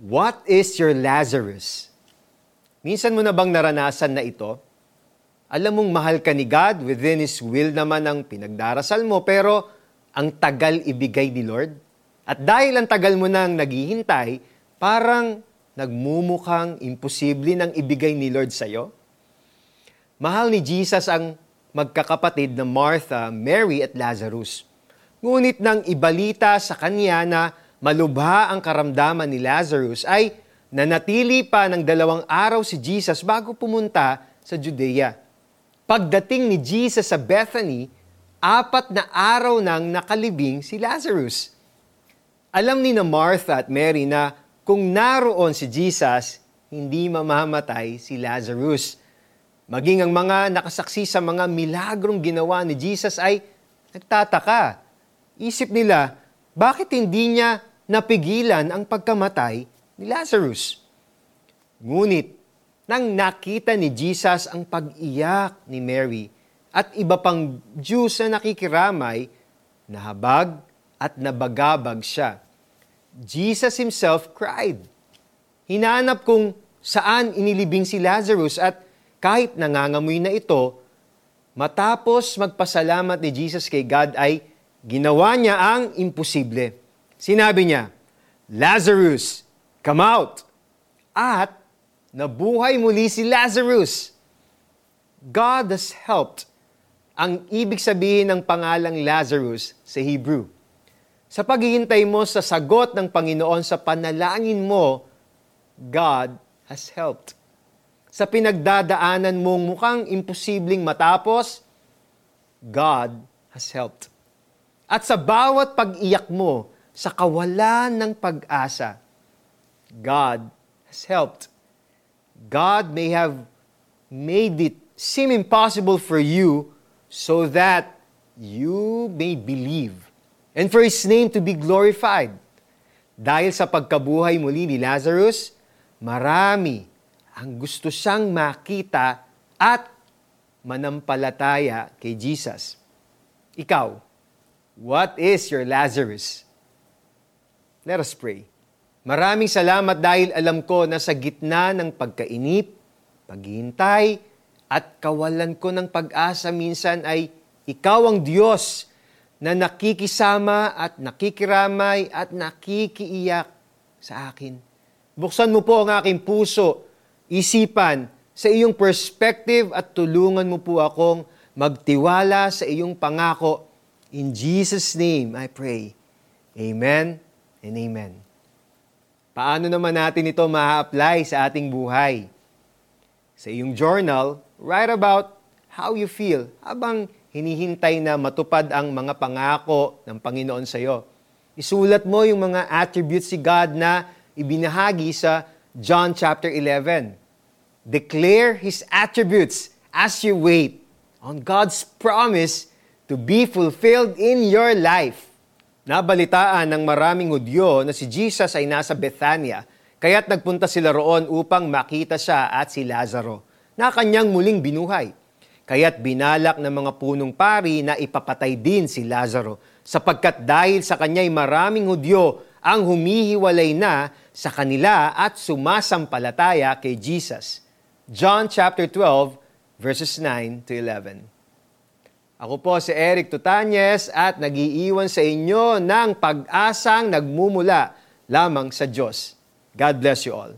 What is your Lazarus? Minsan mo na bang naranasan na ito? Alam mong mahal ka ni God, within His will naman ang pinagdarasal mo, pero ang tagal ibigay ni Lord? At dahil ang tagal mo nang naghihintay, parang nagmumukhang imposible nang ibigay ni Lord sa'yo? Mahal ni Jesus ang magkakapatid na Martha, Mary at Lazarus. Ngunit nang ibalita sa kanya na malubha ang karamdaman ni Lazarus ay nanatili pa ng dalawang araw si Jesus bago pumunta sa Judea. Pagdating ni Jesus sa Bethany, apat na araw nang nakalibing si Lazarus. Alam ni na Martha at Mary na kung naroon si Jesus, hindi mamamatay si Lazarus. Maging ang mga nakasaksi sa mga milagrong ginawa ni Jesus ay nagtataka. Isip nila, bakit hindi niya napigilan ang pagkamatay ni Lazarus. Ngunit, nang nakita ni Jesus ang pag-iyak ni Mary at iba pang Jews na nakikiramay, nahabag at nabagabag siya. Jesus himself cried. Hinanap kung saan inilibing si Lazarus at kahit nangangamoy na ito, matapos magpasalamat ni Jesus kay God ay ginawa niya ang imposible. Sinabi niya, Lazarus, come out! At nabuhay muli si Lazarus. God has helped ang ibig sabihin ng pangalang Lazarus sa Hebrew. Sa paghihintay mo sa sagot ng Panginoon sa panalangin mo, God has helped. Sa pinagdadaanan mong mukhang imposibleng matapos, God has helped. At sa bawat pag-iyak mo, sa kawalan ng pag-asa, God has helped. God may have made it seem impossible for you so that you may believe and for His name to be glorified. Dahil sa pagkabuhay muli ni Lazarus, marami ang gusto siyang makita at manampalataya kay Jesus. Ikaw, what is your Lazarus? Let us pray. Maraming salamat dahil alam ko na sa gitna ng pagkainip, paghihintay, at kawalan ko ng pag-asa minsan ay ikaw ang Diyos na nakikisama at nakikiramay at nakikiiyak sa akin. Buksan mo po ang aking puso, isipan, sa iyong perspective at tulungan mo po akong magtiwala sa iyong pangako. In Jesus' name I pray. Amen and amen. Paano naman natin ito ma-apply sa ating buhay? Sa iyong journal, write about how you feel habang hinihintay na matupad ang mga pangako ng Panginoon sa iyo. Isulat mo yung mga attributes si God na ibinahagi sa John chapter 11. Declare His attributes as you wait on God's promise to be fulfilled in your life. Nabalitaan ng maraming Hudyo na si Jesus ay nasa Bethania, kaya't nagpunta sila roon upang makita siya at si Lazaro, na kanyang muling binuhay. Kaya't binalak ng mga punong pari na ipapatay din si Lazaro, sapagkat dahil sa kanya'y maraming Hudyo ang humihiwalay na sa kanila at sumasampalataya kay Jesus. John chapter 12 verses 9 to 11. Ako po si Eric Tutanyes at nagiiwan sa inyo ng pag-asang nagmumula lamang sa Diyos. God bless you all.